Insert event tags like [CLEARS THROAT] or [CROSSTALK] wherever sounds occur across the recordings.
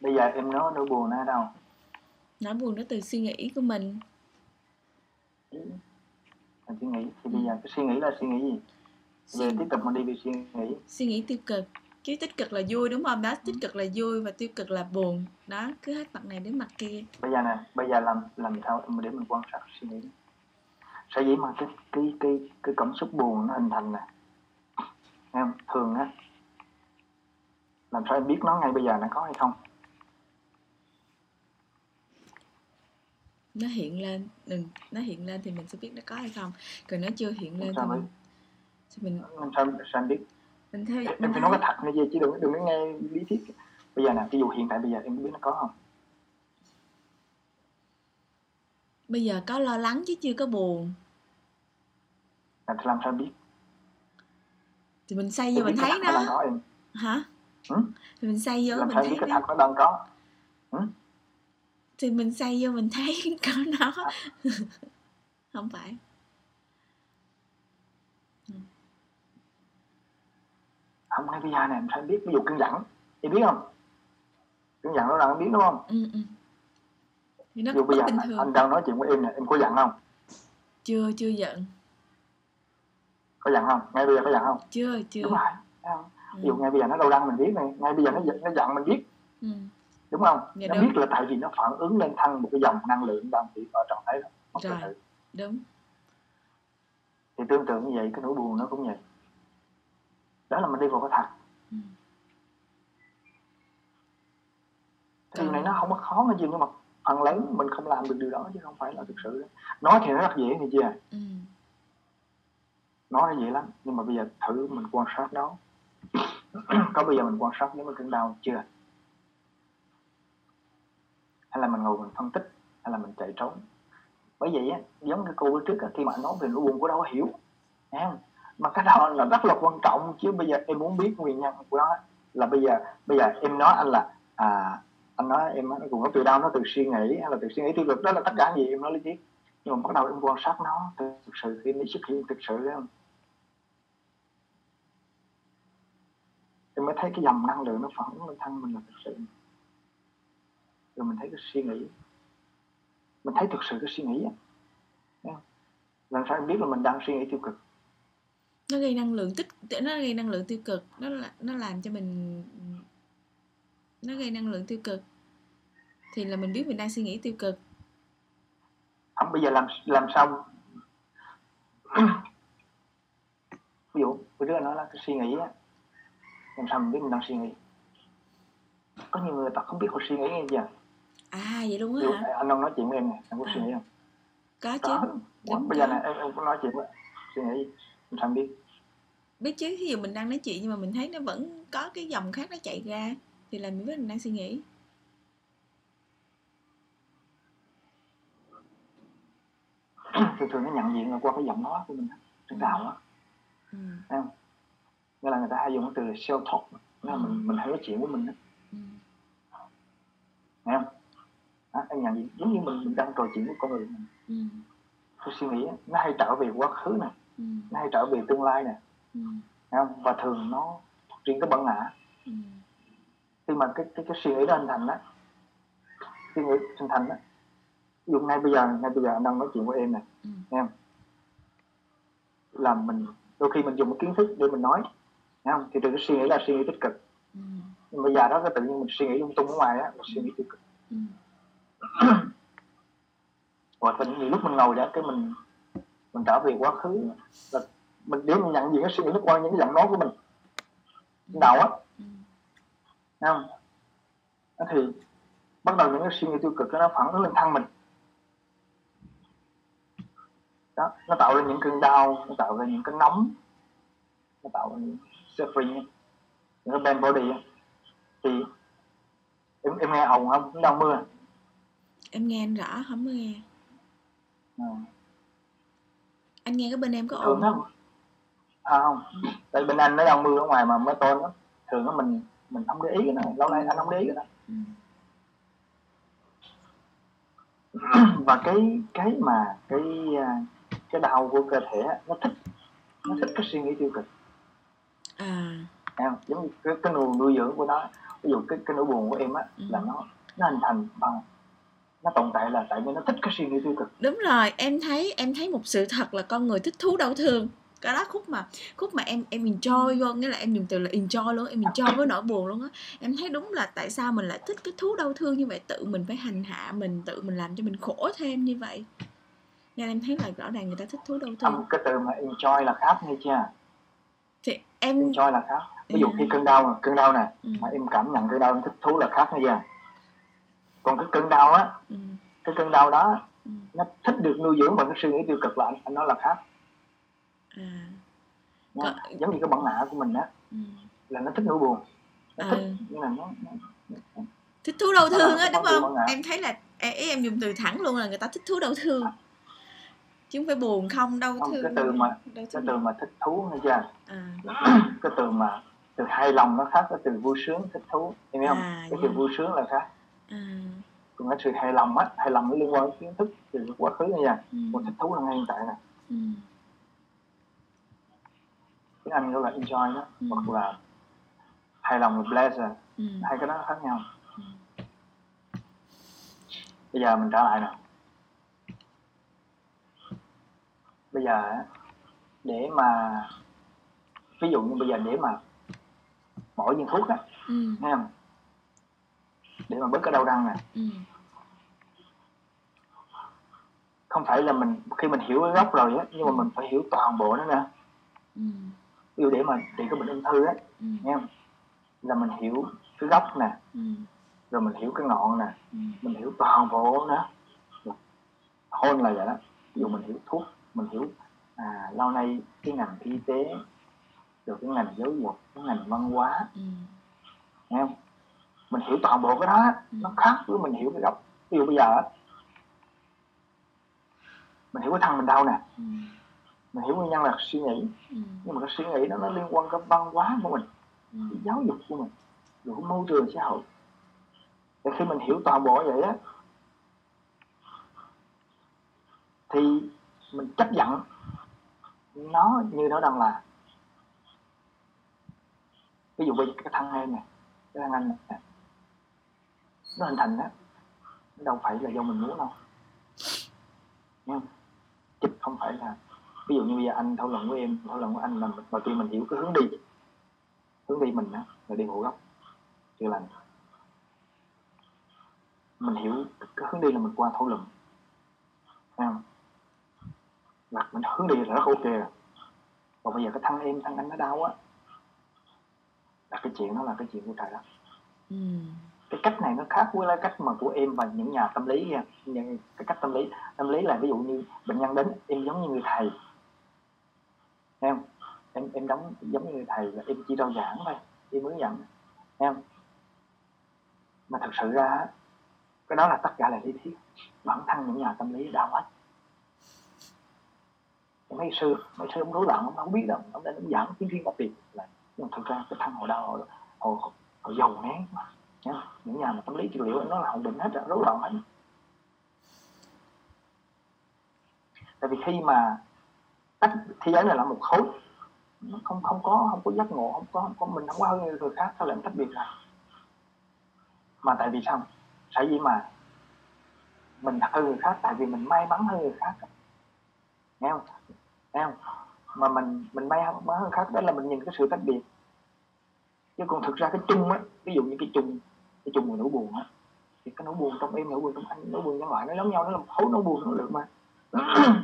bây giờ em nói nỗi buồn nó ở đâu? Nỗi buồn nó từ suy nghĩ của mình. Mình suy nghĩ. Thì bây giờ cái suy nghĩ là suy nghĩ gì? Suy, về tiếp tục mình đi về suy nghĩ. Suy nghĩ tiêu cực. Chứ tích cực là vui đúng không? Đó tích Ừ. cực là vui và tiêu cực là buồn. Đó cứ hết mặt này đến mặt kia. Bây giờ nè bây giờ làm làm sao để mình quan sát suy nghĩ? Sở dĩ mà cái cái cái cái cảm xúc buồn nó hình thành nè. Không? Thường á. Làm sao em biết nó ngay bây giờ nó có hay không nó hiện lên đừng nó hiện lên thì mình sẽ biết nó có hay không. Còn nó chưa hiện lên thì mình thì mình sao sao biết? Mình thấy em mình phải nói cái thật này gì chứ đừng đừng có nghe lý thuyết. Bây giờ nè ví dụ hiện tại bây giờ em biết nó có không? Bây giờ có lo lắng chứ chưa có buồn. Làm làm sao biết? Thì mình say vô mình thấy nó. hả? Ừ? thì mình say vô mình thấy biết cái thật nó đang có thì mình say vô mình thấy có nó À. không phải. Không ngay bây giờ này em em biết ví dụ cơn giận em biết không? Cơn giận nó là em biết đúng không? Ừ, ừ. thì nó ví dụ bây giờ bình anh, thường. anh đang nói chuyện với em nè em có giận không? Chưa chưa giận. Có giận không? Ngay bây giờ có giận không? Chưa chưa. Đúng rồi. Ừ. ví dụ ngay bây giờ nó đau răng mình biết này ngay bây giờ nó giận nó giận mình biết. Ừ. đúng không Dạ nó đúng. biết là tại vì nó phản ứng lên thân một cái dòng năng lượng đang bị ở trạng thái đó tự đúng thì tương tự như vậy cái nỗi buồn nó cũng vậy đó là mình đi vào cái thật ừ. cái điều này nó không có khó nghe gì nhưng mà phần lớn mình không làm được điều đó chứ không phải là thực sự đó. nói thì nó rất dễ thì chưa Ừ. nói nó dễ lắm nhưng mà bây giờ thử mình quan sát nó [CLEARS THROAT] có bây giờ mình quan sát những cái cơn đau chưa hay là mình ngồi mình phân tích hay là mình chạy trốn. Bởi vậy á giống cái cô bữa trước á, khi mà anh nói về nỗi buồn của đâu hiểu. Em không? mà cái đó là rất là quan trọng chứ bây giờ em muốn biết nguyên nhân của nó là bây giờ bây giờ em nói anh là à anh nói em nó cũng có từ đâu nó từ suy nghĩ hay là từ suy nghĩ tiêu cực đó là tất cả gì em nói lý thuyết. Nhưng mà bắt đầu em quan sát nó thực sự khi nó xuất hiện thực sự đấy không? Em mới thấy cái dòng năng lượng nó phản ứng lên thân mình là thực sự rồi mình thấy cái suy nghĩ. Mình thấy thực sự cái suy nghĩ làm sao em biết là mình đang suy nghĩ tiêu cực? Nó gây năng lượng tích nó gây năng lượng tiêu cực. Nó là nó làm cho mình nó gây năng lượng tiêu cực. Thì là mình biết mình đang suy nghĩ tiêu cực. Không bây giờ làm làm sao [CLEARS THROAT] ví dụ bữa trước nói là cái suy nghĩ á. Làm sao mình biết mình đang suy nghĩ? Có nhiều người ta không biết họ suy nghĩ nghe chưa à vậy luôn á hả? anh đang nói chuyện với em nè em có suy nghĩ không? Có chứ có Đúng bây giờ này em, em có nói chuyện với suy nghĩ sao em biết biết chứ ví dụ mình đang nói chuyện nhưng mà mình thấy nó vẫn có cái dòng khác nó chạy ra thì là mình biết mình đang suy nghĩ. Thường thường nó nhận diện là qua cái giọng nói của mình á, trên đạo á. Ừ. thấy không? Nghĩa là người ta hay dùng cái từ self talk nghĩa là mình mình hay nói chuyện của mình á. Ừ. thấy không đó, em nhận diện giống như mình mình đang trò chuyện với con người mình Ừ. cái suy nghĩ nó hay trở về quá khứ nè Ừ. nó hay trở về tương lai nè Ừ. không và thường nó riêng cái bản ngã Ừ. khi mà cái cái cái suy nghĩ đó hình thành á suy nghĩ hình thành á ví dụ ngay bây giờ ngay bây giờ anh đang nói chuyện với em nè Ừ. nghe không là mình đôi khi mình dùng cái kiến thức để mình nói nghe không thì từ cái suy nghĩ là suy nghĩ tích cực Ừ. nhưng bây giờ đó cái tự nhiên mình suy nghĩ lung tung ở ngoài á là suy nghĩ tiêu cực Ừ. [CLEARS THROAT] hoặc là nhiều lúc mình ngồi đó cái mình mình trở về quá khứ. Là mình để mình nhận diện cái suy nghĩ qua những cái giọng nói của mình. Đầu á. Không? Thì bắt đầu những cái suy nghĩ tiêu cực đó, nó phản ứng lên thân mình. Đó nó tạo ra những cơn đau nó tạo ra những cái nóng. Nó tạo ra những suffering những cái pain body thì em em nghe ồn không? Nó đang mưa em nghe anh rõ không có nghe. Ừ. anh nghe cái bên em có ồn không? à, không. Tại bên anh nó đang mưa ở ngoài mà mới tôn đó thường á mình mình không để ý cái này. Lâu nay anh không để ý cái này. Ừ. [CLEARS THROAT] và cái cái mà cái à, cái đau của cơ thể nó thích nó thích cái suy nghĩ tiêu cực. À. Không? Giống như cái, cái nguồn nuôi dưỡng của nó. Ví dụ cái cái nỗi buồn của em á Ừ. là nó nó hình thành bằng nó tồn tại là tại vì nó thích cái suy nghĩ tiêu cực. Đúng rồi em thấy em thấy một sự thật là con người thích thú đau thương. Cái đó khúc mà khúc mà em em enjoy vô nghĩa là em dùng từ là enjoy luôn em enjoy với nỗi buồn luôn á. Em thấy đúng là tại sao mình lại thích cái thú đau thương như vậy tự mình phải hành hạ mình tự mình làm cho mình khổ thêm như vậy. Nên em thấy là rõ ràng người ta thích thú đau thương. Không, cái từ mà enjoy là khác nghe chưa? Thì em enjoy là khác ví dụ Ừ. khi cơn đau cơn đau nè ừ, mà em cảm nhận cơn đau em thích thú là khác nghe chưa còn cái cơn đau á ừ, cái cơn đau đó ừ, nó thích được nuôi dưỡng bằng cái suy nghĩ tiêu cực là anh, nói là khác. À. Có- giống như cái bản ngã của mình á ừ. là nó thích nỗi buồn nó thích nhưng mà nó, nó, nó thích thú đau Nó thương á cái đúng không? em thấy là em, ý em dùng từ thẳng luôn là người ta thích thú đau thương. Chứ không phải buồn không đau Không, thương cái từ mà- cái từ mà thích thú nghe chưa à, [CLEARS THROAT] cái từ mà từ hài lòng nó khác với từ vui sướng thích thú em biết không? À, cái từ dạ. vui sướng là khác. À, còn cái sự hài lòng á hài lòng nó liên quan đến kiến thức từ quá khứ nha. Nha ừ, còn thích thú là ngay hiện tại nè. Ừ, tiếng anh gọi là enjoy đó Ừ. hoặc là hài lòng là pleasure. Ừ, hai cái đó khác nhau. Ừ. bây giờ mình trở lại nè. Bây giờ để mà ví dụ như bây giờ để mà bỏ viên thuốc á ừ, nghe không để mà bớt cái đau răng nè ừ, không phải là mình khi mình hiểu cái gốc rồi á nhưng mà mình phải hiểu toàn bộ nó nè. Ừ, ví dụ để mà trị cái bệnh ung thư á ừ, nghe không? Là mình hiểu cái gốc nè. Ừ, rồi mình hiểu cái ngọn nè. Ừ, mình hiểu toàn bộ nữa hôn là vậy đó. Ví dụ mình hiểu thuốc mình hiểu à, lâu nay cái ngành y tế rồi cái ngành giáo dục cái ngành văn hóa. Ừ, nghe không mình hiểu toàn bộ cái đó á, nó khác với mình hiểu cái gốc. Ví dụ bây giờ mình hiểu cái thân mình đau nè. Ừ, mình hiểu nguyên nhân là suy nghĩ. Ừ, nhưng mà cái suy nghĩ đó nó liên quan tới văn hóa của mình ừ, cái giáo dục của mình rồi cái môi trường xã hội. Thì khi mình hiểu toàn bộ vậy á thì mình chấp nhận nó như nó đang là. Ví dụ bây giờ cái thân em nè cái thân anh nè nó hình thành á. Nó đâu phải là do mình muốn đâu. Nghe không? Không phải là ví dụ như bây giờ anh thảo luận với em thảo luận với anh là đầu tiên mình hiểu cái hướng đi hướng đi mình á là đi ngủ gốc chữa lành. Mình hiểu cái hướng đi là mình qua thảo luận. Thấy không? Là mình hướng đi là rất ok rồi. Còn bây giờ cái thân em thân anh nó đau á. Là cái chuyện đó là cái chuyện của trời đó. ừ, cái cách này nó khác với cái cách mà của em và những nhà tâm lý những cái cách tâm lý tâm lý là ví dụ như bệnh nhân đến em giống như người thầy. Em không? Em em đóng giống như người thầy là em chỉ rao giảng thôi em hướng dẫn. Em không? Mà thật sự ra cái đó là tất cả là lý thuyết. Bản thân những nhà tâm lý đau hết mấy sư mấy sư ông rối loạn ông không biết đâu. Ông đã ông giảng tiếng riêng đặc biệt là nhưng thực ra cái thân họ đau họ, họ, họ giàu nén mà. Nhá, những nhà mà tâm lý trị liệu nó là ổn định hết rồi rối loạn hết tại vì khi mà tách thế giới này là một khối nó không không có không có giác ngộ không có không có mình không có hơn người khác sao lại tách biệt ra. Mà tại vì sao? Tại vì mà mình hơn người khác tại vì mình may mắn hơn người khác nghe không? Nghe không? Mà mình mình may mắn hơn khác đó là mình nhìn cái sự tách biệt. Chứ còn thực ra cái chung á ví dụ như cái chung cái chung của nỗi buồn á. Thì cái nỗi buồn trong em nỗi buồn trong anh nỗi buồn nhân loại nó giống nhau nó là một khối nỗi buồn năng lượng mà. [CLEARS THROAT]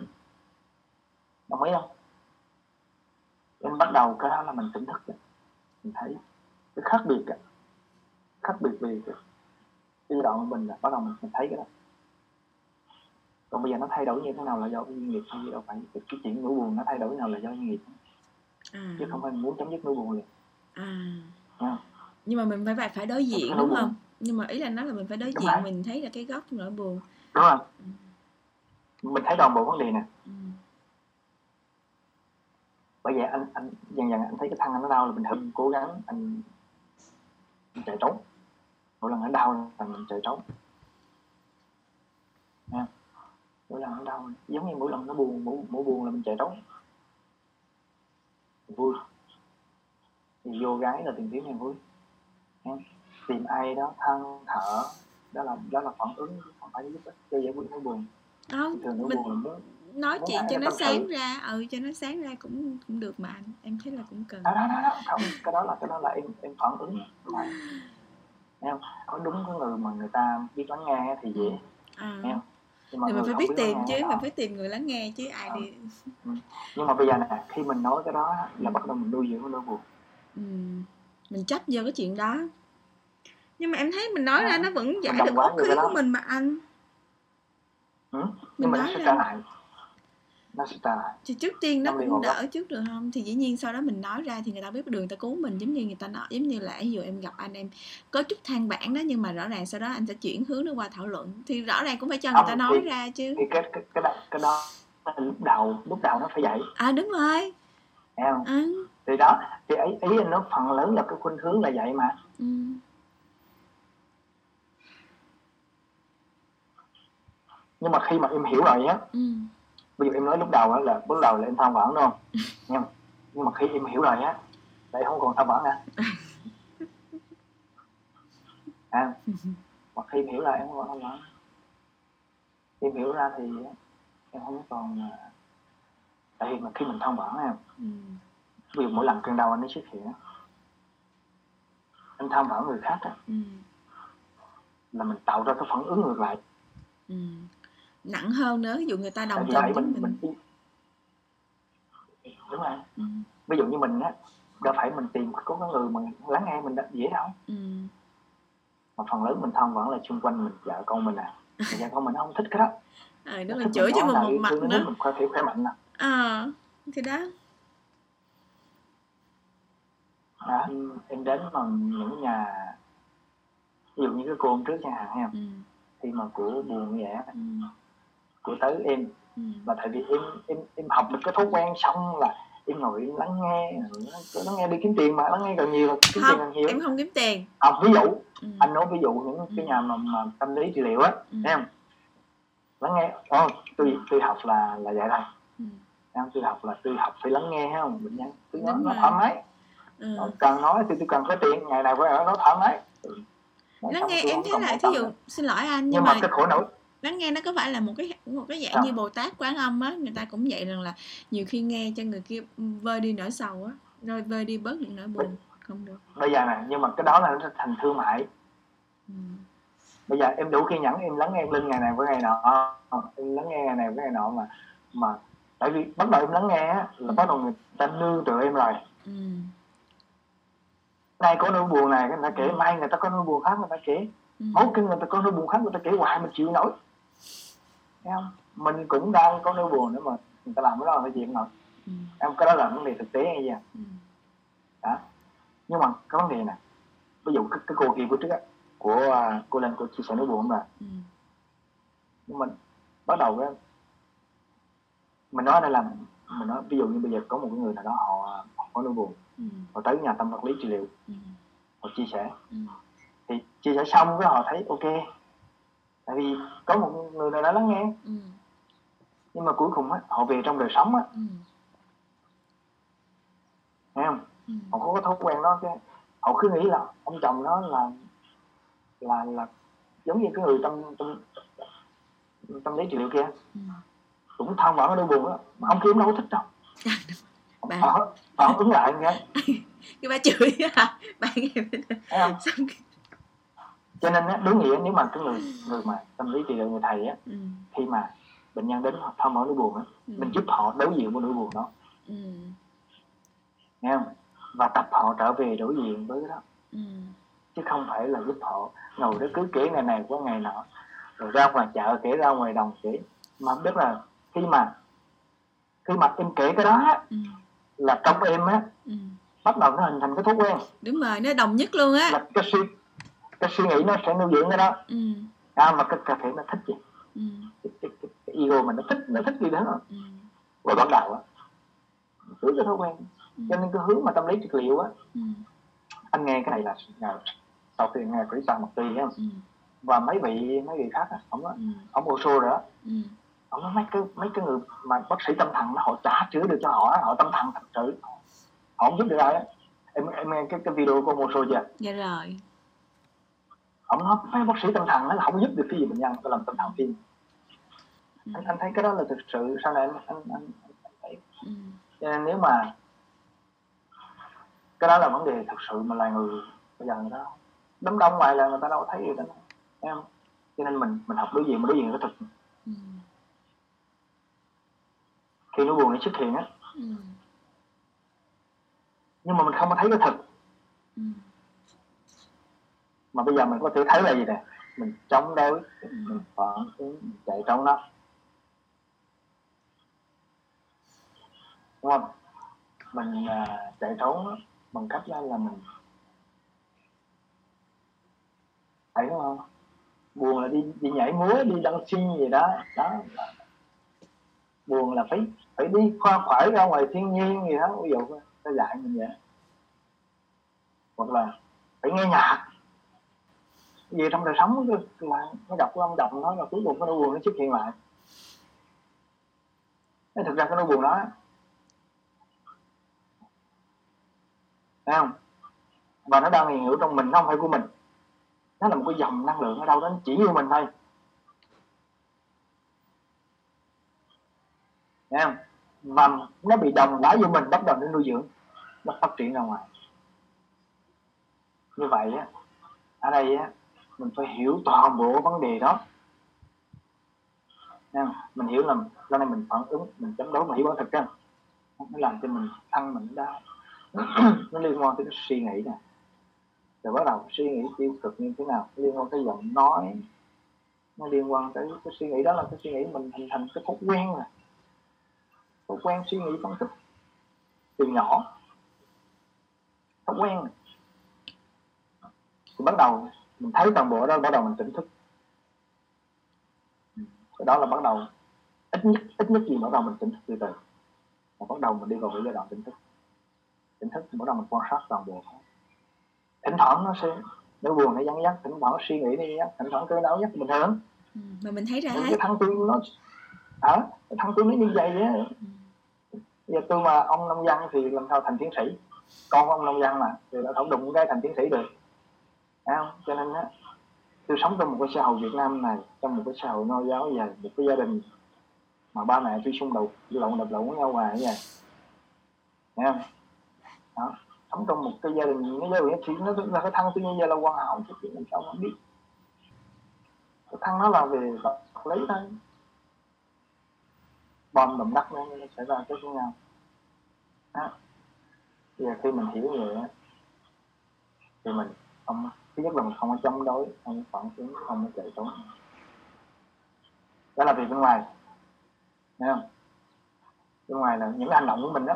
Đồng ý không? Em bắt đầu cái đó là mình tỉnh thức mình thấy cái khác biệt á. Khác biệt về cái, giai đoạn của mình là bắt đầu mình, mình thấy cái đó. Còn bây giờ nó thay đổi như thế nào là do duyên nghiệp hay đâu phải cái, cái chuyện nỗi buồn nó thay đổi nào là do duyên nghiệp. À, chứ không phải muốn chấm dứt nỗi buồn liền. À. nha nhưng mà mình phải phải đối diện đúng không? Buồn. nhưng mà ý là nói là mình phải đối Đúng diện rồi. mình thấy là cái gốc nỗi buồn. Đúng không mình thấy toàn bộ vấn đề nè. Ừ, bởi vậy anh anh dần dần anh thấy cái thân anh nó đau là mình thử cố gắng anh, anh chạy trốn. Mỗi lần nó đau là mình chạy trốn. Nha. Mỗi lần nó đau giống như mỗi lần nó buồn mỗi, mỗi buồn là mình chạy trốn. Vui. Thì vô gái là tìm kiếm niềm vui. Tìm ai đó than thở đó là đó là phản ứng không phải giúp ích cho giải quyết nỗi buồn không thường nỗi mình buồn muốn nói chuyện cho đó nó tâm sự. sáng ra ừ cho nó sáng ra cũng cũng được mà anh em thấy là cũng cần đó đó đó, đó. không cái đó là cái đó là em em phản ứng mà không có đúng cái người mà người ta biết lắng nghe thì dễ à. Nghe không? nhưng mà thì mình người phải biết tìm chứ đó. mình phải tìm người lắng nghe chứ ai Ờ. đi nhưng mà bây giờ nè khi mình nói cái đó là bắt đầu mình nuôi dưỡng nỗi buồn ừ. Mình chấp vô cái chuyện đó. Nhưng mà em thấy mình nói À, ra nó vẫn giải được vô khí của mình mà anh. Ừ? mình nó nói sẽ ra trả lại. Nó sẽ trả lại. Thì trước tiên nó đi cũng đỡ trước được không? Thì dĩ nhiên sau đó mình nói ra thì người ta biết đường người ta cứu mình giống như người ta nói giống như là ví dụ em gặp anh em có chút than bản đó nhưng mà rõ ràng sau đó anh sẽ chuyển hướng nó qua thảo luận. Thì rõ ràng cũng phải cho người ta nói thì- ra chứ. thì cái cái cái đó, cái đó lúc đầu lúc đầu nó phải vậy. À đúng rồi. Không? À, thì đó thì ý, ý anh nó phần lớn là cái khuynh hướng là vậy mà ừ. nhưng mà khi mà em hiểu rồi á Ừ. ví dụ em nói lúc đầu á là lúc đầu là em than vãn đúng không [LAUGHS] nhưng mà, nhưng mà khi em hiểu rồi á là em không còn than vãn nữa à, mà khi em hiểu rồi em không còn than vãn em hiểu ra thì em không còn à, tại vì mà khi mình than vãn á Ừ. dụ mỗi lần cơn đau anh nó xuất hiện anh than vãn người khác á. Ừ. là mình tạo ra cái phản ứng ngược lại. Ừ. nặng hơn nữa ví dụ người ta đồng vì tình với mình mình, mình. đúng rồi. Ừ. ví dụ như mình á đâu phải mình tìm có cái người mà lắng nghe mình đã dễ đâu Ừ. mà phần lớn mình thân vẫn là xung quanh mình vợ con mình à. Vợ con mình nó không thích cái đó. Ờ [LAUGHS] nó Nó thích chửi cho mình là một mặt muốn mình khoe thể khỏe mạnh nè. Ờ thì đó à, em, em đến mà những nhà ví dụ như cái cô hôm trước chẳng hạn ha ừ. khi mà của buồn vậy Ừ. của tới em Ừ. là tại vì em em em học được cái thói quen xong là em ngồi em lắng nghe lắng nghe đi kiếm tiền mà lắng nghe càng nhiều là kiếm tiền không càng nhiều em không kiếm tiền học ví dụ ừ. anh nói ví dụ những cái Ừ. nhà mà, mà tâm lý trị liệu á Ừ. không lắng nghe oh, tôi tôi học là là vậy thôi Ừ. Không? tôi học là tôi học phải lắng nghe không bệnh nhân tôi nói nó rồi. thoải mái Ừ. Cần nói thì tôi cần có tiền ngày nào phải ở nó thoải mái Ừ. Nói lắng nghe em thấy quan thí dụ xin lỗi anh nhưng, nhưng mà mà cái khổ nỗi lắng nghe nó có phải là một cái một cái dạng Sao? như bồ tát quán âm á người ta cũng vậy rằng là nhiều khi nghe cho người kia vơi đi nỗi sầu á rồi vơi đi bớt những nỗi buồn không được bây giờ nè nhưng mà cái đó là nó thành thương mại ừ. bây giờ em đủ kiên nhẫn em lắng nghe em linh ngày này với ngày nọ em lắng nghe ngày này với ngày nọ mà mà tại vì bắt đầu em lắng nghe á, là bắt đầu người ta nương tựa em rồi Ừ. nay có nỗi buồn này người ta kể mai người ta có nỗi buồn khác người ta kể Ừ. mốt cái người ta có nỗi buồn khác người ta kể hoài mình chịu nổi thấy không mình cũng đang có nỗi buồn nữa mà người ta làm cái đó là cái chuyện nổi Ừ. em cái đó là vấn đề thực tế hay gì Ừ. đó nhưng mà cái vấn đề này ví dụ cái, cái cô kia của trước á của à, cô lên cô chia sẻ nỗi buồn mà Ừ. nhưng mình bắt đầu cái mình nói đây là mình nói ví dụ như bây giờ có một cái người nào đó họ, họ có nỗi buồn Ừ. họ tới nhà tâm vật lý trị liệu Ừ. họ chia sẻ Ừ. thì chia sẻ xong cái họ thấy ok tại vì có một người nào đó lắng nghe Ừ. nhưng mà cuối cùng á họ về trong đời sống á Ừ. nghe không Ừ. họ có cái thói quen đó cái họ cứ nghĩ là ông chồng nó là là là giống như cái người tâm tâm tâm lý trị liệu kia Ừ. cũng than vãn cái nỗi buồn đó mà ông kia cũng đâu có thích đâu bạn phản phản ứng lại nghe [LAUGHS] cái bà chửi á bạn em xong cho nên á đúng nghĩa nếu mà cái người người mà tâm lý trị liệu người thầy á ừ. khi mà bệnh nhân đến họ than vãn nỗi buồn á Ừ. mình giúp họ đối diện với nỗi buồn đó Ừ. nghe không và tập họ trở về đối diện với cái đó Ừ. chứ không phải là giúp họ ngồi đó cứ kể ngày này qua ngày nọ rồi ra ngoài chợ kể ra ngoài đồng kể mà biết là khi mà khi mà em kể cái đó á, Ừ. là trong em á Ừ. bắt đầu nó hình thành cái thói quen đúng rồi nó đồng nhất luôn á là cái suy cái suy nghĩ nó sẽ nuôi dưỡng cái đó ừ. à, mà cái cơ thể nó thích gì Ừ. cái, cái, cái, cái ego mình nó thích nó thích gì đó Ừ. rồi bắt đầu á cứ cái thói quen Ừ. cho nên cái hướng mà tâm lý trị liệu á Ừ. anh nghe cái này là là sau khi nghe Chris Sang Mctee á Ừ. và mấy vị mấy vị khác á ông á Ừ. ông Osho rồi á Ừ. ông nói mấy cái mấy cái người mà bác sĩ tâm thần nó họ trả chữa được cho họ họ tâm thần thật sự. Họ không giúp được ai á. Em em nghe cái cái video của ông Osho chưa? Dạ rồi. Ông nói mấy bác sĩ tâm thần là không giúp được cái gì bệnh nhân tôi làm tâm thần phim ừ. anh, anh thấy cái đó là thực sự sau này anh anh, anh, anh thấy? Ừ. cho nên nếu mà cái đó là vấn đề thực sự mà là người bây giờ người ta đám đông ngoài là người ta đâu thấy gì đó em. Cho nên mình mình học đối diện mà đối diện cái thực ừ. Khi nó buồn nó xuất hiện á. Ừ. nhưng mà mình không có thấy cái thực ừ. mà bây giờ mình có thể thấy là gì nè? Mình chống đối mình phản ứng chạy trong nó đúng không? Mình à, chạy trốn bằng cách là, là mình phải đúng không buồn là đi đi nhảy múa đi đăng sinh gì đó. Đó buồn là phải phải đi khoa khoải ra ngoài thiên nhiên gì đó, ví dụ ta dạy mình vậy. Hoặc là phải nghe nhạc. Vì trong đời sống là nó đọc cái ông đọc nó là cuối cùng cái nỗi buồn nó xuất hiện lại. Thế thực ra cái nỗi buồn đó, thấy không? Và nó đang hiện hữu trong mình, nó không phải của mình. Nó là một cái dòng năng lượng ở đâu đó chỉ như mình thôi. Không? Mà nó bị đồng lõa vô mình, bắt đầu nó nuôi dưỡng, nó phát triển ra ngoài. Như vậy á, ở đây á, mình phải hiểu toàn bộ vấn đề đó. Không? mình hiểu là lâu nay mình phản ứng, mình chống đối mà hiểu bản thực ra nó làm cho mình ăn mình đau. [CLEARS THROAT] Nó liên quan tới cái suy nghĩ nè. Rồi bắt đầu suy nghĩ tiêu cực như thế nào, liên quan tới giọng nói, nó liên quan tới cái suy nghĩ đó là cái suy nghĩ mình hình thành cái thói quen rồi thói quen suy nghĩ phân tích từ nhỏ. Thói quen. Thì bắt đầu mình thấy toàn bộ đó bắt đầu mình tỉnh thức. Cái đó là bắt đầu ít nhất ít nhất gì bắt đầu mình tỉnh thức từ từ. Và bắt đầu mình đi vào cái giai đoạn tỉnh thức. Tỉnh thức thì bắt đầu mình quan sát toàn bộ. Thỉnh thoảng nó sẽ nó buồn nó dẫn dắt thỉnh thoảng suy nghĩ nó dắt thỉnh thoảng cơn đau nhất bình thường ừ, mà mình thấy ra cái thằng tôi nó ở à, thằng tôi nó như vậy á. Ừ giờ tôi mà ông nông dân thì làm sao thành tiến sĩ? Con ông nông dân mà, thì đã không đụng cái thành tiến sĩ được. Đấy không? Cho nên á, tôi sống trong một cái xã hội Việt Nam này, trong một cái xã hội nho giáo và một cái gia đình mà ba mẹ tôi xung đột lộn, đập lộn với nhau hoài vậy nghe không? Đó, sống trong một cái gia đình, cái gia đình thì nó là cái thân tôi như vậy là quan hảo, chứ làm sao mà biết. Cái thân nó là về lấy thôi bom động đất nó xảy ra cái với nhau đó. bây giờ khi mình hiểu vậy thì mình không thứ nhất là mình không có chống đối không phản ứng không có chạy trốn. Đó là việc bên ngoài thấy không? Bên ngoài là những hành động của mình đó.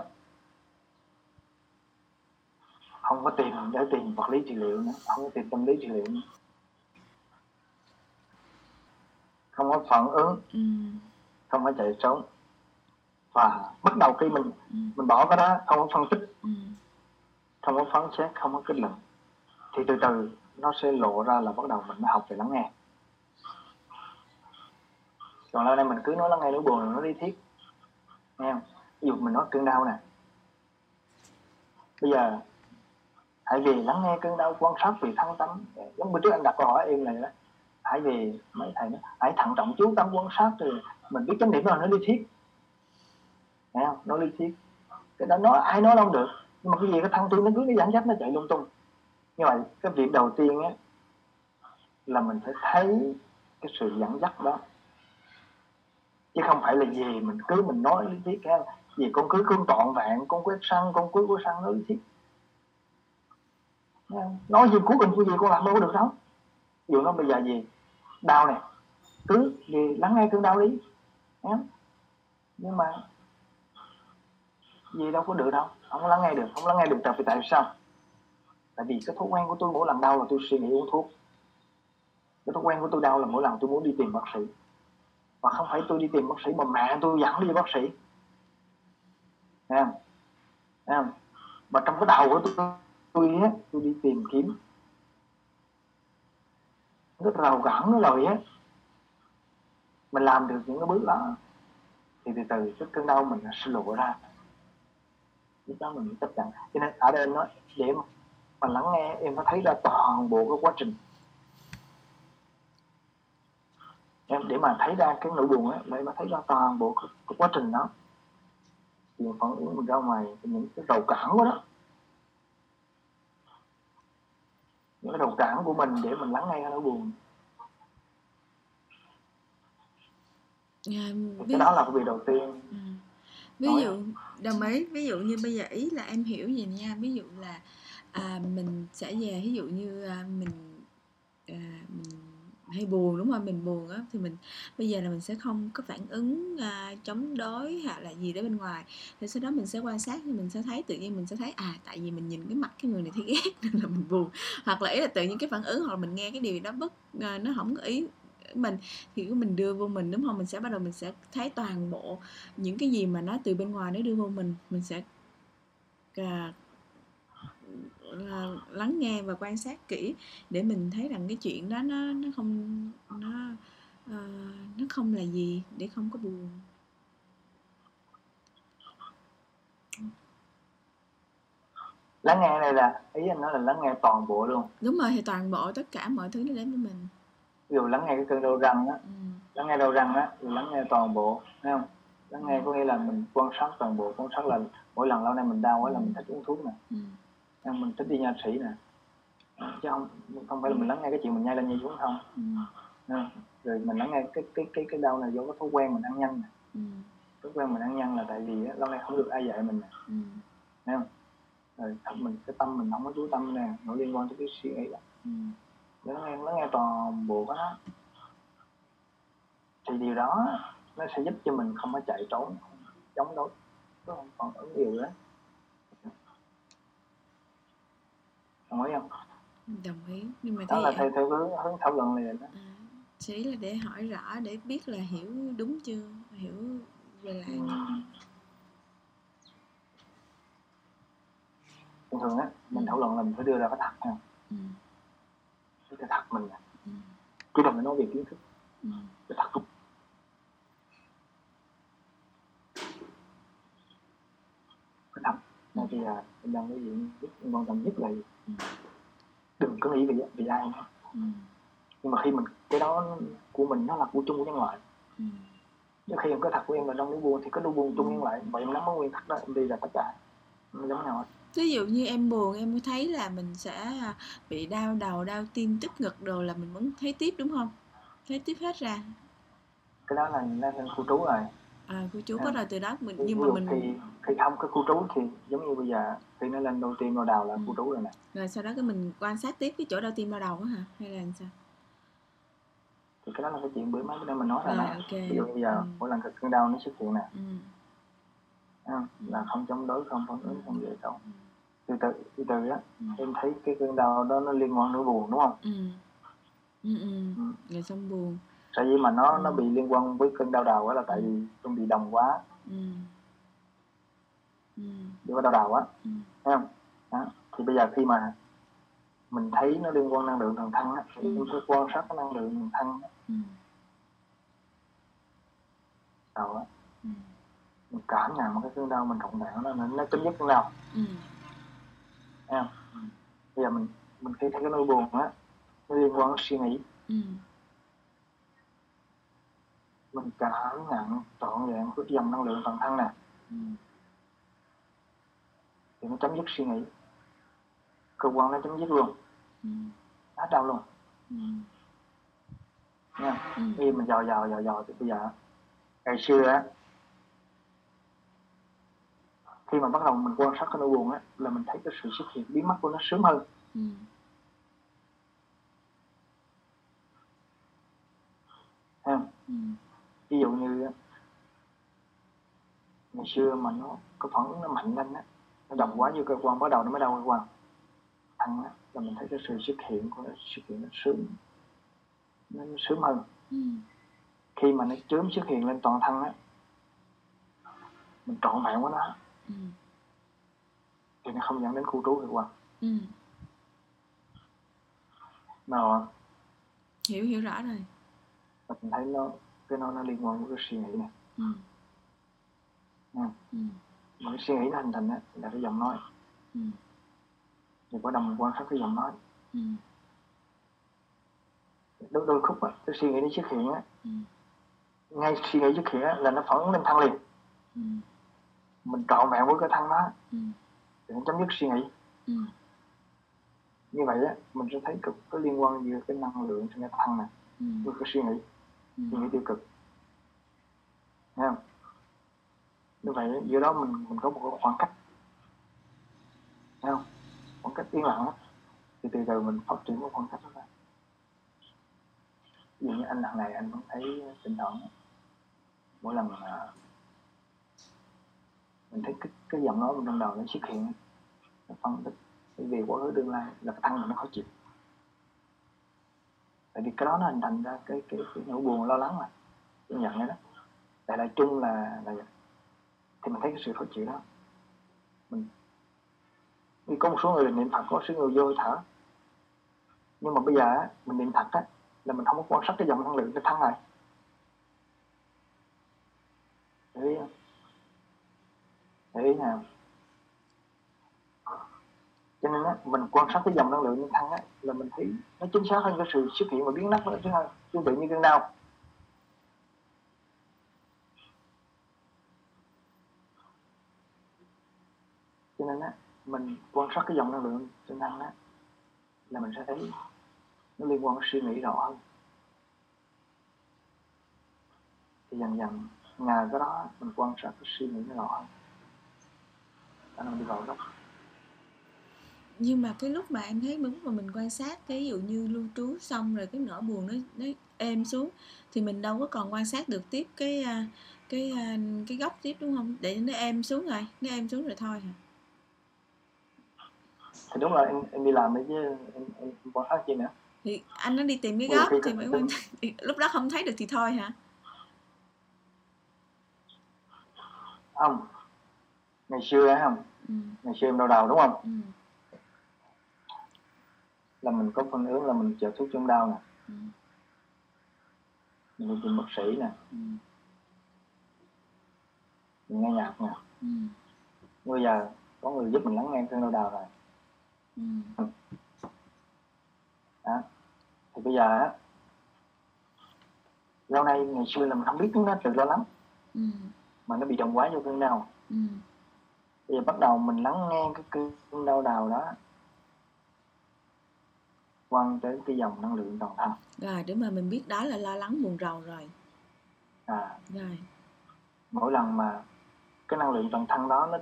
Không có tìm để tìm vật lý trị liệu nữa không có tìm tâm lý trị liệu nữa. Không có phản ứng ừ. không có chạy trốn và bắt đầu khi mình ừ. mình bỏ cái đó không có phân tích. Ừ. không có phán xét không có kết luận. Thì từ từ nó sẽ lộ ra là bắt đầu mình mới học về lắng nghe. Còn lâu nay mình cứ nói lắng nghe nỗi buồn nó đi thiết nghe không? Ví dụ mình nói cơn đau nè. Bây giờ hãy vì lắng nghe cơn đau quan sát vì thân tâm. Giống bữa trước anh đặt câu hỏi em này đó. Hãy vì mấy thầy nói hãy thận trọng chú tâm quan sát rồi mình biết chánh niệm là nó lý thiết nghe không? Nó lý thuyết. Cái đó nói, ai nói đâu được. Nhưng mà cái gì, cái thân tin nó cứ, cái dẫn dắt nó chạy lung tung. Như vậy cái việc đầu tiên á, là mình phải thấy cái sự dẫn dắt đó. Chứ không phải là gì mình cứ mình nói lý thuyết, cái gì con cứ cương trọn vẹn con quét săn con cứ quét săn, nói lý thuyết. Nói gì cuối cùng cái gì con làm đâu có được đâu. Dù nó bây giờ gì? Đau này cứ gì, lắng nghe cơn đau đi. Nhưng mà gì đâu có được đâu. Không lắng nghe được, không lắng nghe được tại vì tại sao? Tại vì cái thói quen của tôi mỗi lần đau là tôi suy nghĩ uống thuốc. Cái thói quen của tôi đau là mỗi lần tôi muốn đi tìm bác sĩ. Và không phải tôi đi tìm bác sĩ mà mẹ tôi dẫn đi bác sĩ. Thấy không? Thấy không? và trong cái đầu của tôi tôi á, tôi đi tìm kiếm. Rất rào cản rồi á, mình làm được những cái bước đó, thì từ từ cái cơn đau mình sẽ lụa ra lúc đó mình chấp nhận cho nên ở đây nói để mà lắng nghe em có thấy ra toàn bộ cái quá trình. Em để mà thấy ra cái nỗi buồn á để mà thấy ra toàn bộ cái, cái quá trình đó. Thì phản ứng mình ra ngoài những cái rầu cản của đó. Những cái rầu cản của mình để mình lắng nghe cái nỗi buồn. Thì ví, cái đó là cái việc đầu tiên. Ừ. ví dụ đồng ý. Ví dụ như bây giờ ý là em hiểu gì nha. Ví dụ là à, mình sẽ về ví dụ như à, mình à, mình hay buồn đúng không? Mình buồn á thì mình bây giờ là mình sẽ không có phản ứng à, chống đối hoặc là gì đó bên ngoài. Thì sau đó mình sẽ quan sát thì mình sẽ thấy tự nhiên mình sẽ thấy à tại vì mình nhìn cái mặt cái người này thấy ghét [LAUGHS] nên là mình buồn. Hoặc là ý là tự nhiên cái phản ứng hoặc là mình nghe cái điều đó bất à, nó không có ý mình thì cái mình đưa vô mình đúng không? Mình sẽ bắt đầu mình sẽ thấy toàn bộ những cái gì mà nó từ bên ngoài nó đưa vô mình mình sẽ à, à, lắng nghe và quan sát kỹ để mình thấy rằng cái chuyện đó nó nó không nó à, nó không là gì để không có buồn. Lắng nghe này là ý anh nói là lắng nghe toàn bộ luôn. Đúng rồi thì toàn bộ tất cả mọi thứ nó đến với mình ví dụ lắng nghe cái cơn đau răng á ừ. lắng nghe đau răng á thì lắng nghe toàn bộ thấy không lắng nghe có nghĩa là mình quan sát toàn bộ quan sát là mỗi lần lâu nay mình đau quá là mình thích uống thuốc nè Ừ. Mình thích đi nha sĩ nè chứ không không phải là mình lắng nghe cái chuyện mình nhai lên nhai xuống không Ừ. Rồi mình lắng nghe cái cái cái cái đau này do cái thói quen mình ăn nhanh nè Ừ. thói quen mình ăn nhanh là tại vì á, lâu nay không được ai dạy mình nè Ừ. thấy không rồi mình cái tâm mình không có chú tâm nè nó liên quan tới cái suy nghĩ đó Ừ. lắng nghe lắng nghe toàn bộ đó thì điều đó nó sẽ giúp cho mình không có chạy trốn chống đối đúng không? Còn ứng điều đó. Đồng ý không? Đồng ý nhưng mà đó là theo theo hướng hướng thảo luận này đó. À, chỉ là để hỏi rõ để biết là hiểu đúng chưa? Hiểu về là Ừ. thường thường á mình thảo luận là mình phải đưa ra cái thật nha ừ. Cái thật mình nè Ừ. chứ đừng có nói về kiến thức Ừ. cái thật của cái thật mà bây giờ mình đang nói chuyện rất quan trọng nhất là gì? Ừ. đừng có nghĩ về về ai nữa Ừ. nhưng mà khi mình cái đó của mình nó là của chung của nhân loại Ừ. nhưng khi em có thật của em là trong nỗi buồn thì có nỗi buồn chung nhân loại và em nắm cái nguyên tắc đó em đi là tất cả nó giống nhau hết. Ví dụ như em buồn em thấy là mình sẽ bị đau đầu đau tim tức ngực đồ là mình vẫn thấy tiếp đúng không thấy tiếp hết ra cái đó là nó là khu trú rồi à cô chú À. bắt đầu từ đó mình nhưng mà mình khi khi không có khu trú thì giống như bây giờ khi nó lên đau tim đau đầu là Ừ. khu trú rồi nè rồi sau đó cái mình quan sát tiếp cái chỗ đau tim đau đầu á hả hay là sao thì cái đó là cái chuyện bữa mấy bữa nay mình nói rồi rồi nè ok ví dụ bây giờ ừ. mỗi lần cơn đau nó xuất hiện nè Ừ. không? là không chống đối không phản ứng không dễ đâu Ừ. từ từ từ từ á Ừ. em thấy cái cơn đau đó nó liên quan nỗi buồn đúng không? Ừ. Ừ ừ. Ừ. rồi xong buồn. Tại vì mà nó Ừ. nó bị liên quan với cơn đau đầu á là tại vì em bị đồng quá. Ừ. Ừ. Bị đau đầu á. Ừ. Thấy không? Đó. thì bây giờ khi mà mình thấy nó liên quan năng lượng thần thân á thì Ừ. phải quan sát cái năng lượng thần thân á, ừ. Đầu á. Ừ. Mình cảm nhận một cái cơn đau mình đạo nó nó nó chấm dứt cơn đau. Ừ không bây giờ mình mình khi thấy cái nỗi buồn á nó liên quan đến suy nghĩ. Ừ. Mình cảm nhận trọn vẹn cái dòng năng lượng toàn thân nè. Ừ. Thì nó chấm dứt suy nghĩ. Cơ quan nó chấm dứt luôn. Ừ. Hết đau luôn. Ừ. Nha. Ừ. Khi mình dò dò dò dò thì bây giờ ngày xưa á khi mà bắt đầu mình quan sát cái nỗi buồn á là mình thấy cái sự xuất hiện biến mất của nó sớm hơn. Ừ. Thấy không? Ừ. Ví dụ như ngày xưa mà nó cái phản ứng nó mạnh lên á nó độc quá như cơ quan bắt đầu nó mới đau cơ quan. Thằng á là mình thấy cái sự xuất hiện của nó xuất hiện nó sớm nó sớm hơn. Ừ. Khi mà nó chớm xuất hiện lên toàn thân á mình trọn vẹn của nó ừ. Thì nó không dẫn đến khu trú cơ quan ừ. Nào hiểu hiểu rõ rồi. Mình thấy nó cái nó nó liên quan với cái suy nghĩ này. Ừ. Ừ. Mà cái suy nghĩ nó hình thành á là cái giọng nói. Ừ. Thì bắt đầu mình quan sát cái giọng nói. Ừ. Đôi đôi khúc á cái suy nghĩ nó xuất hiện á. Ừ. Ngay suy nghĩ xuất hiện á, là nó phản ứng lên thân liền. Ừ, mình trọn vẹn với cái thân đó. Ừ, thì nó chấm dứt suy nghĩ. Ừ, như vậy á mình sẽ thấy cực có liên quan giữa cái năng lượng trên cái thân này ừ, với cái suy nghĩ ừ, suy nghĩ tiêu cực. Thấy không? Như vậy giữa đó mình mình có một cái khoảng cách. Thấy không? Khoảng cách yên lặng á. Thì từ từ mình phát triển cái khoảng cách đó ra. Ví dụ như anh lần này anh vẫn thấy tinh thần mỗi lần mình thấy cái, cái giọng nói trong đầu nó xuất hiện nó phân tích cái về quá khứ tương lai là cái thân mình nó khó chịu. Tại vì cái đó nó hình thành ra cái cái, cái nỗi buồn lo lắng mà. Cái nhận đấy đó. Tại lại chung là là thì mình thấy cái sự khó chịu đó. Mình vì có một số người là niệm phật có số người vô thở. Nhưng mà bây giờ á, mình niệm thật á là mình không có quan sát cái dòng năng lượng cái thân này đấy để ý nào cho nên á, mình quan sát cái dòng năng lượng nhân thân á là mình thấy nó chính xác hơn cái sự xuất hiện và biến mất nữa chứ hơn tương tự như cơn đau. Cho nên á mình quan sát cái dòng năng lượng trên năng á là mình sẽ thấy nó liên quan đến suy nghĩ rõ hơn. Thì dần dần nhờ cái đó mình quan sát cái suy nghĩ nó rõ hơn là mình đi vào gốc nhưng mà cái lúc mà em thấy lúc mà mình quan sát cái ví dụ như lưu trú xong rồi cái nỗi buồn nó nó êm xuống thì mình đâu có còn quan sát được tiếp cái à, cái à, cái góc tiếp đúng không? Để nó êm xuống rồi nó êm xuống rồi thôi hả? Thì đúng là em, em đi làm đấy chứ em, em, em quan sát gì nữa. Thì anh nó đi tìm cái góc thì mới quan lúc đó không thấy được thì thôi hả? Không ngày xưa không ừ, ngày xưa em đau đầu đúng không? Ừ, là mình có phương hướng là mình chở thuốc chống đau nè. Ừ, mình đi tìm bác sĩ nè. Ừ, mình nghe nhạc nè. Ừ, bây giờ có người giúp mình lắng nghe cơn đau đầu rồi. Ừ, đó. Thì bây giờ á lâu nay ngày xưa là mình không biết nó tự lo lắng ừ, mà nó bị đồng quá vô cơn đau. Ừ, bây giờ bắt đầu mình lắng nghe cái cơn đau đầu đó. Quan tới cái dòng năng lượng toàn thân rồi để mà mình biết đó là lo lắng buồn rầu rồi. À. Rồi. Mỗi lần mà cái năng lượng toàn thân đó nó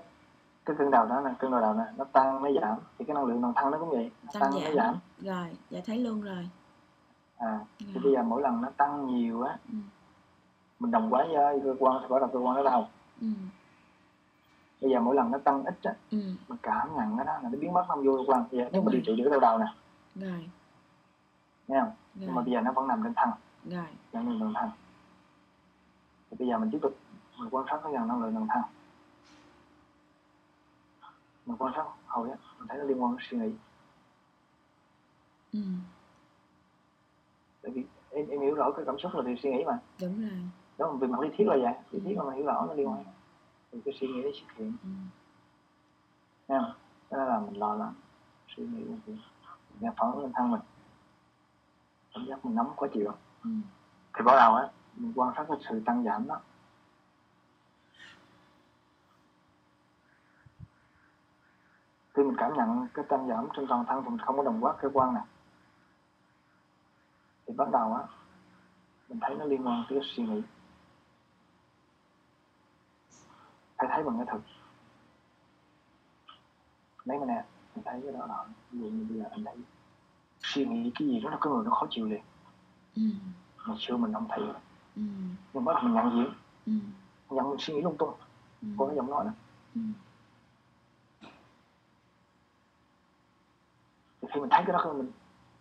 cái cơn đau đó là cơn đau đầu này nó tăng nó giảm thì cái năng lượng toàn thân nó cũng vậy nó tăng tăng, nó giảm. giảm. Rồi dạ thấy luôn rồi. À thì rồi. bây giờ mỗi lần nó tăng nhiều á ừ, mình đồng quá với cơ quan thì bắt đầu cơ quan nó đau ừ, bây giờ mỗi lần nó tăng ít á ừ, mình cảm nhận cái đó là nó biến mất nó vô quan. Giờ nếu mà rồi. điều trị được cái đau đầu nè. Rồi. Nghe không? Nhưng mà rồi. bây giờ nó vẫn nằm trên thân rồi. Lượng toàn thân thì bây giờ mình tiếp tục mình quan sát cái dòng năng lượng toàn thân mình quan sát hồi á mình thấy nó liên quan đến suy nghĩ. Ừ, tại vì em, em hiểu rõ cái cảm xúc là điều suy nghĩ mà. Đúng rồi. Đó vì mặt lý thuyết là vậy. Lý thuyết mà mình hiểu rõ nó liên quan thì cái suy nghĩ xuất hiện ừ, nghe không? Đó là mình lo lắng suy nghĩ là gì nghe phản ứng lên thân mình. Cảm giác mình nóng khó chịu. Ừ, thì bắt đầu á mình quan sát cái sự tăng giảm đó. Khi mình cảm nhận cái tăng giảm trên toàn thân thì mình không có đồng quát cơ quan này thì bắt đầu á mình thấy nó liên quan tới suy nghĩ phải thấy bằng cái thực. Lấy mà nè mình thấy cái đó là ví dụ như bây giờ anh thấy suy nghĩ cái gì đó là cái người nó khó chịu liền. Ừ, ngày xưa mình không thấy. Ừ, nhưng bắt đầu mình nhận diện. Ừ, nhận suy nghĩ lung tung. Ừ, có cái giọng nói đó. Ừ, thì khi mình thấy cái đó mình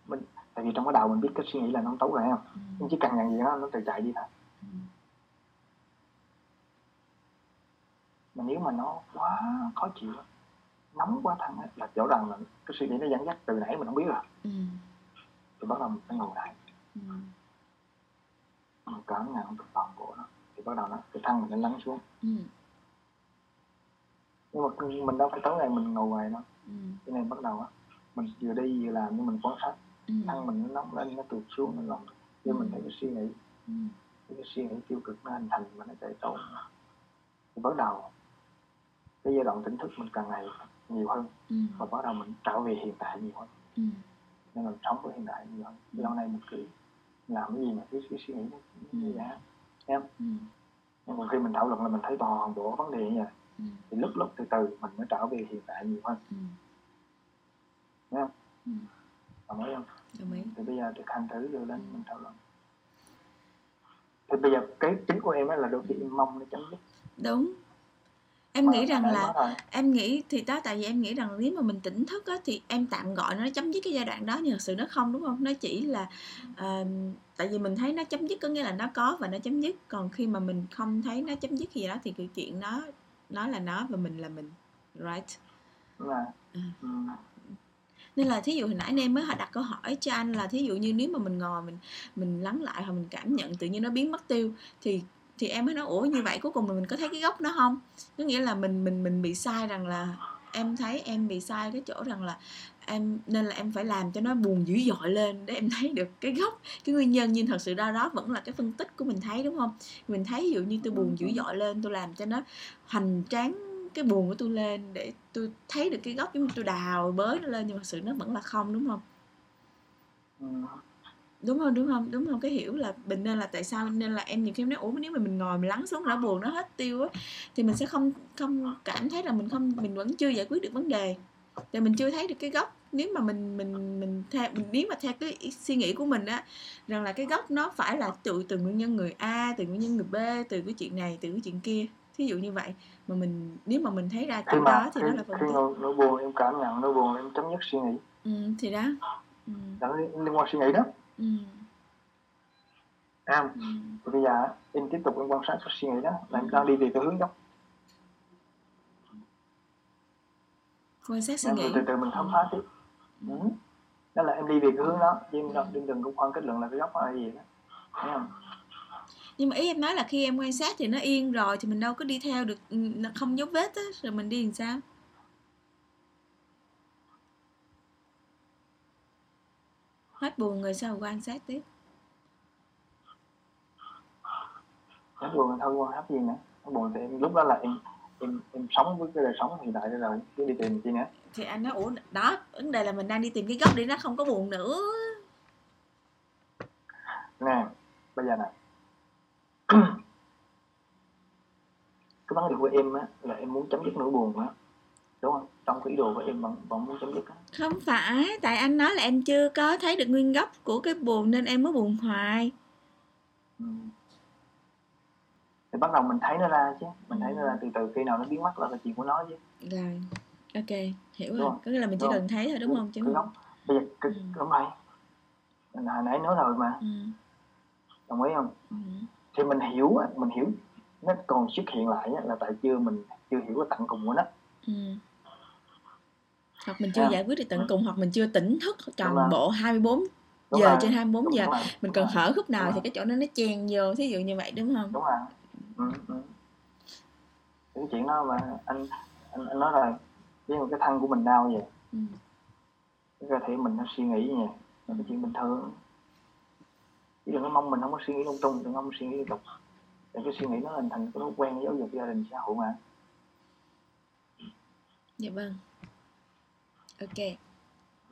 mình tại vì trong cái đầu mình biết cái suy nghĩ là nó tốt rồi không? Ừ, nhưng chỉ cần nhận diện nó nó tự chạy đi thôi mà nếu mà nó quá khó chịu nóng quá thân á, là rõ ràng là cái suy nghĩ nó dẫn dắt từ nãy mình không biết rồi. Ừ, thì bắt đầu mình phải ngồi lại. Ừ, mình cảm nhận được toàn bộ nó thì bắt đầu nó cái thân mình nó lắng xuống. Ừ, nhưng mà mình đâu phải tối ngày mình ngồi hoài đâu. Ừ, cho nên bắt đầu á mình vừa đi vừa làm nhưng mình quan sát ừ, thân mình nó nóng lên nó tụt xuống nó lòng để mình thấy cái suy nghĩ ừ, cái suy nghĩ tiêu cực nó hình thành mà nó chạy trốn thì bắt đầu cái giai đoạn tỉnh thức mình càng ngày nhiều hơn ừ. và bắt đầu mình trở về hiện tại nhiều hơn Ừ. nên mình sống với hiện tại nhiều hơn lâu nay mình cứ làm cái gì mà cứ suy suy nghĩ nó Ừ. như vậy em Ừ. nhưng mà khi mình thảo luận là mình thấy toàn bộ vấn đề như vậy Ừ. thì lúc lúc từ từ mình mới trở về hiện tại nhiều hơn Ừ. không Ừ. đồng ý không đồng ý thì bây giờ thực hành thử rồi đến mình thảo luận thì bây giờ cái chính của em là đôi khi em mong nó chấm dứt đúng em nghĩ rằng hồi nãy là em nghĩ thì đó tại vì em nghĩ rằng nếu mà mình tỉnh thức á thì em tạm gọi nó chấm dứt cái giai đoạn đó nhưng thật sự nó không đúng không? Nó chỉ là à, tại vì mình thấy nó chấm dứt có nghĩa là nó có và nó chấm dứt. Còn khi mà mình không thấy nó chấm dứt gì đó thì cái chuyện nó nó là nó và mình là mình right? Là Ừ. ừ, nên là thí dụ hồi nãy em mới đặt câu hỏi cho anh là thí dụ như nếu mà mình ngồi mình mình lắng lại hoặc mình cảm nhận tự nhiên nó biến mất tiêu thì thì em mới nói ủa như vậy cuối cùng mình có thấy cái gốc nó không? Có nghĩa là mình mình mình bị sai rằng là em thấy em bị sai cái chỗ rằng là em nên là em phải làm cho nó buồn dữ dội lên để em thấy được cái gốc. Cái nguyên nhân nhưng thật sự ra đó vẫn là cái phân tích của mình thấy đúng không? Mình thấy ví dụ như tôi buồn dữ dội lên tôi làm cho nó hoành tráng cái buồn của tôi lên để tôi thấy được cái gốc giống như tôi đào bới nó lên nhưng mà sự nó vẫn là không đúng không? Ừ, đúng không đúng không? Đúng không cái hiểu là bình nên là tại sao nên là em nhiều khi em nói ủa nếu mà mình ngồi mình lắng xuống nó buồn nó hết tiêu á thì mình sẽ không không cảm thấy là mình không mình vẫn chưa giải quyết được vấn đề. Tại mình chưa thấy được cái gốc nếu mà mình mình mình theo mình nếu mà theo cái suy nghĩ của mình á rằng là cái gốc nó phải là tự từ nguyên nhân người A từ nguyên nhân người B từ cái chuyện này từ cái chuyện kia. Thí dụ như vậy mà mình nếu mà mình thấy ra mà đó thì khi, đó là phân khi nỗi, nỗi buồn em cảm nhận nỗi buồn em chấm dứt suy nghĩ. Ừ, thì đó. Ừ, liên quan suy nghĩ đó ừ, ừ, bây giờ em tiếp tục em quan sát suy nghĩ đó. Là em đang đi về cái hướng gốc quan sát suy nghĩ. từ từ mình khám phá tiếp Ừ. ừ. đó là em đi về cái hướng đó. Chứ em, đừng- em đừng có khoan kết luận là cái gốc là gì đó. Thấy không? Nhưng mà ý em nói là khi em quan sát thì nó yên rồi thì mình đâu có đi theo được ừ, không dấu vết á rồi mình đi làm sao hết buồn rồi sao quan sát tiếp? Nó buồn thôi quan sát gì nữa? Nó buồn thì em lúc đó là em em em sống với cái đời sống hiện tại rồi chứ đi tìm chi nữa. Thì anh nói ủa đó vấn đề là mình đang đi tìm cái gốc để nó không có buồn nữa. Nè bây giờ nè. [CLEARS THROAT] Cái vấn đề của em á là em muốn chấm dứt nỗi buồn á đúng không? Trong cái ý đồ của em vẫn vẫn muốn chấm dứt á. Không phải tại anh nói là em chưa có thấy được nguyên gốc của cái buồn nên em mới buồn hoài. Ừ. thì bắt đầu mình thấy nó ra chứ. Mình thấy nó ra từ từ khi nào nó biến mất là cái chuyện của nó chứ. Rồi ok hiểu Đúng rồi. có nghĩa là mình chỉ Đúng cần thấy thôi đúng không? chứ cái gốc bây giờ cái, Ừ. đúng rồi. Mình hồi nãy nói rồi mà. Ừ. đồng ý không? Ừ. thì mình hiểu á, mình hiểu. Nó còn xuất hiện lại là tại chưa mình chưa hiểu cái tận cùng của nó. Ừ. hoặc mình chưa À. giải quyết được tận cùng hoặc mình chưa tỉnh thức toàn bộ 24 đúng giờ rồi, trên 24 đúng giờ rồi, mình đúng cần rồi, hở khúc nào Đúng thì cái chỗ đó nó chen vô thí dụ như vậy đúng không? Đúng rồi. Ừ, ừ. cái chuyện đó mà anh anh, anh nói rồi với một cái thân của mình đau vậy. Ừ. cái cơ thể mình nó suy nghĩ vậy là cái chuyện bình thường. Chứ đừng có mong mình không có suy nghĩ lung tung đừng có suy nghĩ liên tục. Để cái suy nghĩ nó hình thành cái thói quen giáo dục gia đình xã hội mà. Dạ vâng ok.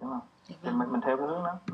Đúng không? Dạ thì vâng. mình mình theo cái hướng đó. Ừ.